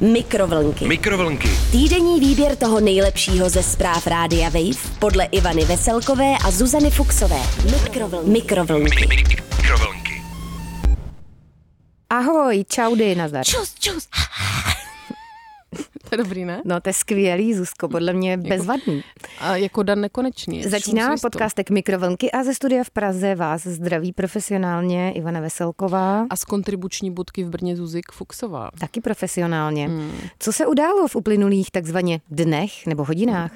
Mikrovlnky. Mikrovlnky. Týdenní výběr toho nejlepšího ze zpráv Rádia Wave podle Ivany Veselkové a Zuzany Fuxové. Mikrovlnky. Mikrovlnky. Mikrovlnky. Ahoj, čaudy, Nazar. Čus, čus. To je dobrý, ne? No to je skvělý, Zuzko, podle mě bezvadný. A jako Dan nekonečný. Začíná podcastek Mikrovlnky a ze studia v Praze vás zdraví profesionálně Ivana Veselková. A z kontribuční budky v Brně Zuzik Fuxová. Taky profesionálně. Hmm. Co se událo v uplynulých takzvaně dnech nebo hodinách?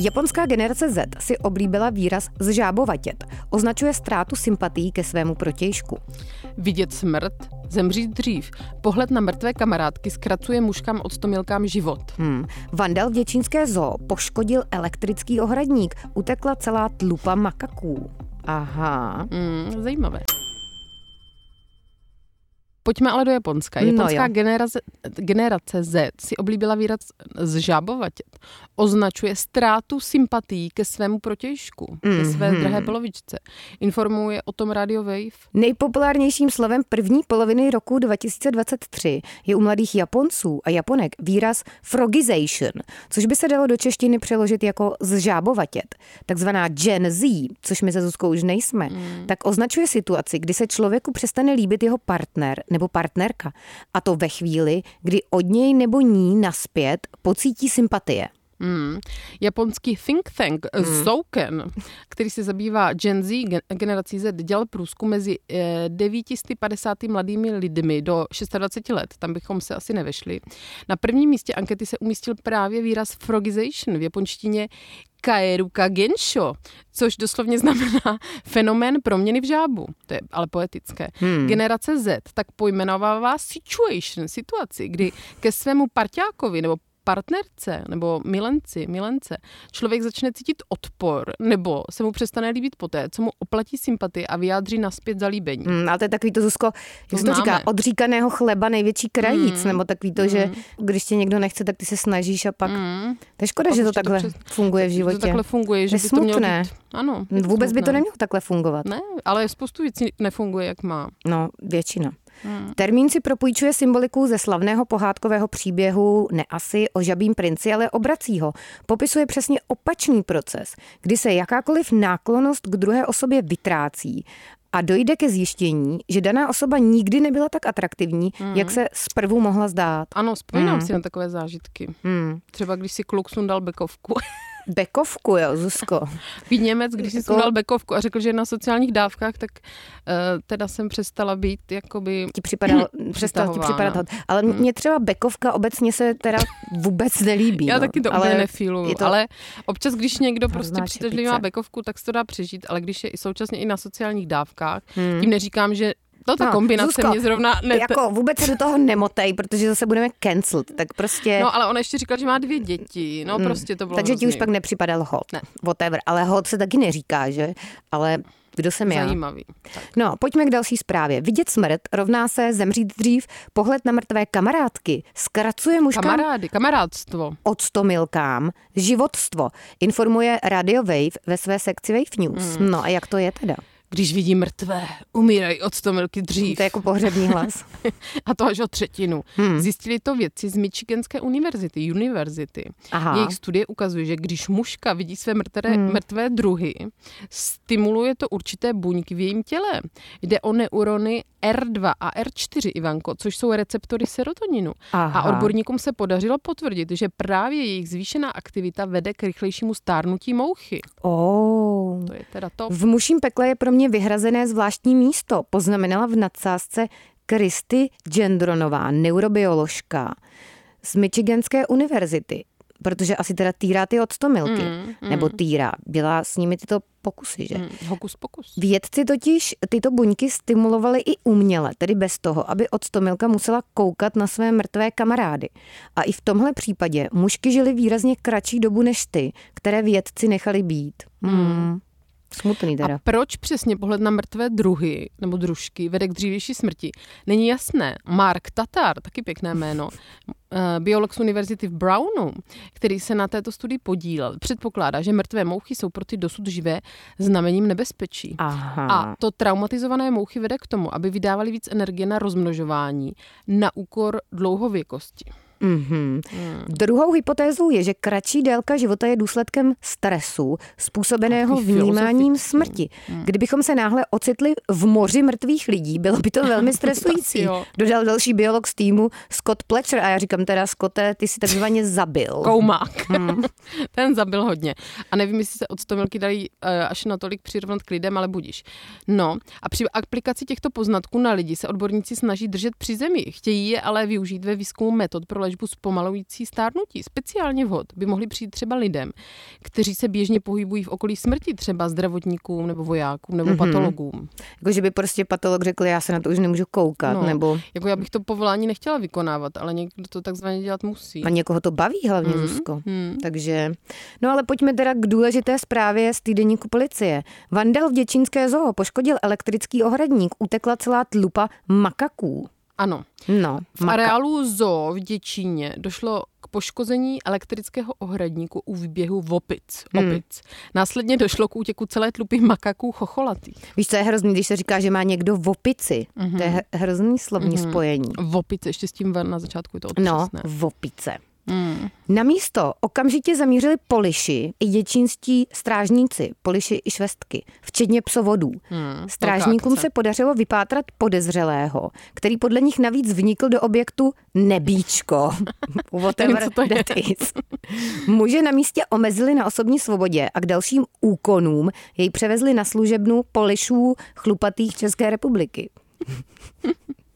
Japonská generace Z si oblíbila výraz zžábovatět. Označuje ztrátu sympatií ke svému protějšku. Vidět smrt, zemřít dřív. Pohled na mrtvé kamarádky zkracuje mužkám odstomilkám život. Hmm. Vandal v děčínské zoo poškodil elektrický ohradník. Utekla celá tlupa makaků. Aha. Mm, zajímavé. Pojďme ale do Japonska. No Japonská jo. generace, generace Z si oblíbila výraz zžábovatět. Označuje ztrátu sympatií ke svému protějšku, ke své Mhm. drahé polovičce. Informuje o tom Radio Wave. Nejpopulárnějším slovem první poloviny roku 2023 je u mladých Japonců a Japonek výraz frogization, což by se dalo do češtiny přeložit jako zžábovatět. Takzvaná Gen Z, což my se Zuzkou už nejsme, tak označuje situaci, kdy se člověku přestane líbit jeho partner nebo partnerka. A to ve chvíli, kdy od něj nebo ní naspět pocítí sympatie. Hmm. Japonský think tank hmm. Souken, který se zabývá Gen Z, gen- generací Z, dělal průzkum mezi eh, 950 mladými lidmi do 26 let. Tam bychom se asi nevešli. Na prvním místě ankety se umístil právě výraz frogization v japonštině Kaeruka Gensho, což doslovně znamená fenomén proměny v žábu. To je ale poetické. Hmm. Generace Z tak pojmenovává situation, situaci, kdy ke svému parťákovi nebo partnerce nebo milenci, milence, člověk začne cítit odpor nebo se mu přestane líbit poté, co mu oplatí sympatii a vyjádří naspět zalíbení. Hmm, ale to je takový to, Zuzko, jak to známe. říká, odříkaného chleba největší krajíc, Mm. nebo takový to, že když tě někdo nechce, tak ty se snažíš a pak... Mm. To je škoda, Pak že to to takhle přes- funguje v životě. to takhle funguje, To že je by to mělo smutné. být. Ano. Vůbec by to smutné. nemělo takhle fungovat. Ne, ale spoustu věcí nefunguje, jak má. No, většina. Hmm. Termín si propůjčuje symboliku ze slavného pohádkového příběhu ne asi o žabím princi, ale o bracího. Popisuje přesně opačný proces, kdy se jakákoliv náklonost k druhé osobě vytrácí a dojde ke zjištění, že daná osoba nikdy nebyla tak atraktivní, jak se zprvu mohla zdát. Ano, vzpomínám Mm. si na takové zážitky. Hmm. Třeba když si kluk sundal bekovku. Bekovku, jo, Zuzko. Víš Němec, když si Jako- sundal bekovku a řekl, že je na sociálních dávkách, tak uh, teda jsem přestala být jakoby... ti připadal, přestal ti připadat hot. Ale mě třeba bekovka obecně se teda vůbec nelíbí. Já no. taky to ale úplně nefíluju, to- ale občas, když někdo prostě přitažlivý má bekovku, tak se to dá přežít, ale když je i současně i na sociálních dávkách, Hmm. tím neříkám, že to ta No, kombinace Zuzko, mě zrovna ne... Jako vůbec se do toho nemotej, protože zase budeme cancelled, tak prostě... No ale ona ještě říkala, že má dvě děti, no Hmm. prostě to bylo Takže ti už hrozný. pak nepřipadal hot. Ne. Whatever. Ale hot se taky neříká, že? Ale kdo jsem já? Zajímavý. Tak. No, pojďme k další zprávě. Vidět smrt rovná se zemřít dřív, pohled na mrtvé kamarádky, zkracuje mužkám Kamarády, kamarádstvo. odstomilkám, životstvo, informuje Radio Wave ve své sekci Wave News. Hmm. No a jak to je teda? Když vidí mrtvé, umírají od stomilky dřív. To je jako pohřební hlas. A to až o třetinu. Hmm. Zjistili to vědci z Michiganské univerzity, univerzity. Aha. Jejich studie ukazuje, že když mužka vidí své mrtvé, Hmm. mrtvé druhy, stimuluje to určité buňky v jejím těle. Jde o neurony R2 a R4, Ivanko, což jsou receptory serotoninu. Aha. A odborníkům se podařilo potvrdit, že právě jejich zvýšená aktivita vede k rychlejšímu stárnutí mouchy. Oh. To je teda to. V muším pekle je pro mě vyhrazené zvláštní místo, poznamenala v nadsázce Kristy Gendronová, neurobioložka z Michiganské univerzity. Protože asi teda týrá ty odstomilky. Mm, mm. Nebo týrá. Dělá s nimi tyto pokusy, že? Hmm, hokus pokus. Vědci totiž tyto buňky stimulovali i uměle, tedy bez toho, aby odstomilka musela koukat na své mrtvé kamarády. A i v tomhle případě mužky žily výrazně kratší dobu než ty, které vědci nechali být. Hmm. Smutný teda. A proč přesně pohled na mrtvé druhy nebo družky vede k dřívější smrti? Není jasné. Mark Tatar, taky pěkné jméno, biolog z univerzity v Brownu, který se na této studii podílel, předpokládá, že mrtvé mouchy jsou pro ty dosud živé znamením nebezpečí. Aha. A to traumatizované mouchy vede k tomu, aby vydávali víc energie na rozmnožování na úkor dlouhověkosti. Mm-hmm. Hmm. Druhou hypotézou je, že kratší délka života je důsledkem stresu způsobeného vnímáním smrti. Hmm. Kdybychom se náhle ocitli v moři mrtvých lidí, bylo by to velmi stresující. Dodal další biolog z týmu Scott Pletcher a já říkám teda, Scotte, ty si takzvaně zabil. Koumák. Hmm. Ten zabil hodně. A nevím, jestli se od stomilky dají uh, až natolik přirovnat k lidem, ale budíš. No a při aplikaci těchto poznatků na lidi se odborníci snaží držet při zemi. Chtějí je ale využít ve výzkumu metod pro léčbu zpomalující stárnutí. Speciálně vhod by mohli přijít třeba lidem, kteří se běžně pohybují v okolí smrti, třeba zdravotníkům nebo vojákům nebo mm-hmm. patologům. Jako, že by prostě patolog řekl, já se na to už nemůžu koukat. No, nebo... Jako já bych to povolání nechtěla vykonávat, ale někdo to takzvaně dělat musí. A někoho to baví hlavně, mm-hmm. Zuzko. Mm. Takže, no ale pojďme teda k důležité zprávě z týdeníku policie. Vandal v Děčínské zoo poškodil elektrický ohradník, utekla celá tlupa makaků. Ano. No, v maka. areálu zoo v Děčíně došlo k poškození elektrického ohradníku u výběhu v opic. Hmm. opic. Následně došlo k útěku celé tlupy makaků chocholatých. Víš, co je hrozný, když se říká, že má někdo v opici. Mm-hmm. To je mhm. hrozný slovní mm-hmm. spojení. V opice, ještě s tím na začátku je to odpřesné. No, v opice. Hmm. Na místo okamžitě zamířili poliši i děčínští strážníci, poliši i švestky, včetně psovodů. Hmm, Strážníkům se podařilo vypátrat podezřelého, který podle nich navíc vnikl do objektu Nebíčko. Whatever that is. Muže na místě omezili na osobní svobodě a k dalším úkonům jej převezli na služebnu polišů chlupatých České republiky.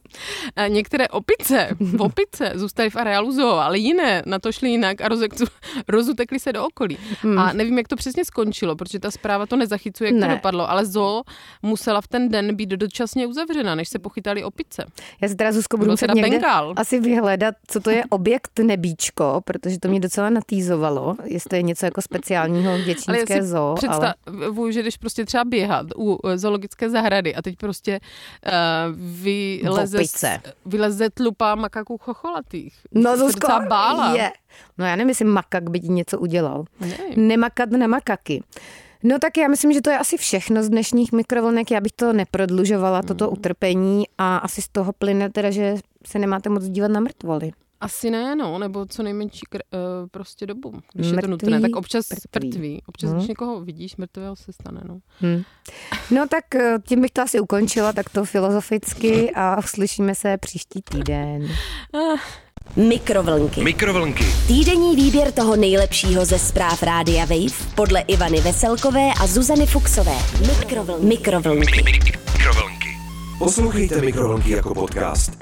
Některé opice, opice zůstaly v areálu zoo, ale jiné na to šly jinak a rozekcu, rozutekly se do okolí. Hmm. A nevím, jak to přesně skončilo, protože ta zpráva to nezachycuje, jak ne. to dopadlo, ale zoo musela v ten den být dočasně uzavřena, než se pochytali opice. Já si teda Zuzko budu muset někde Bengal. asi vyhledat, co to je objekt nebíčko, protože to mě docela natýzovalo, jestli to je něco jako speciálního děčínské ale zoo. Představuju, ale... že když prostě třeba běhat u zoologické zahrady a teď prostě uh, vyleze opice. Vyleze tlupa makaků chocholatých. No Zuzko, bála. je. No já nevím, jestli makak by ti něco udělal. Ne. Nemakat na makaky. No tak já myslím, že to je asi všechno z dnešních mikrovlnek. Já bych to neprodlužovala, mm. toto utrpení a asi z toho plyne teda, že se nemáte moc dívat na mrtvoly. Asi ne, no, nebo co nejmenší kr- uh, prostě dobu, když mrtvý, je to nutné. Tak občas mrtvý. mrtvý. Občas, hmm. když někoho vidíš, mrtvého se stane, no. Hmm. No tak eh, tím bych to asi ukončila, tak to filozoficky a uslyšíme se příští týden. Mikrovlnky. Mikrovlnky. Týdenní výběr toho nejlepšího ze zpráv Rádia Wave podle Ivany Veselkové a Zuzany Fuxové. Mikrovlnky. Mikrovlnky. Mikrovlnky. Poslouchejte Mikrovlnky jako podcast.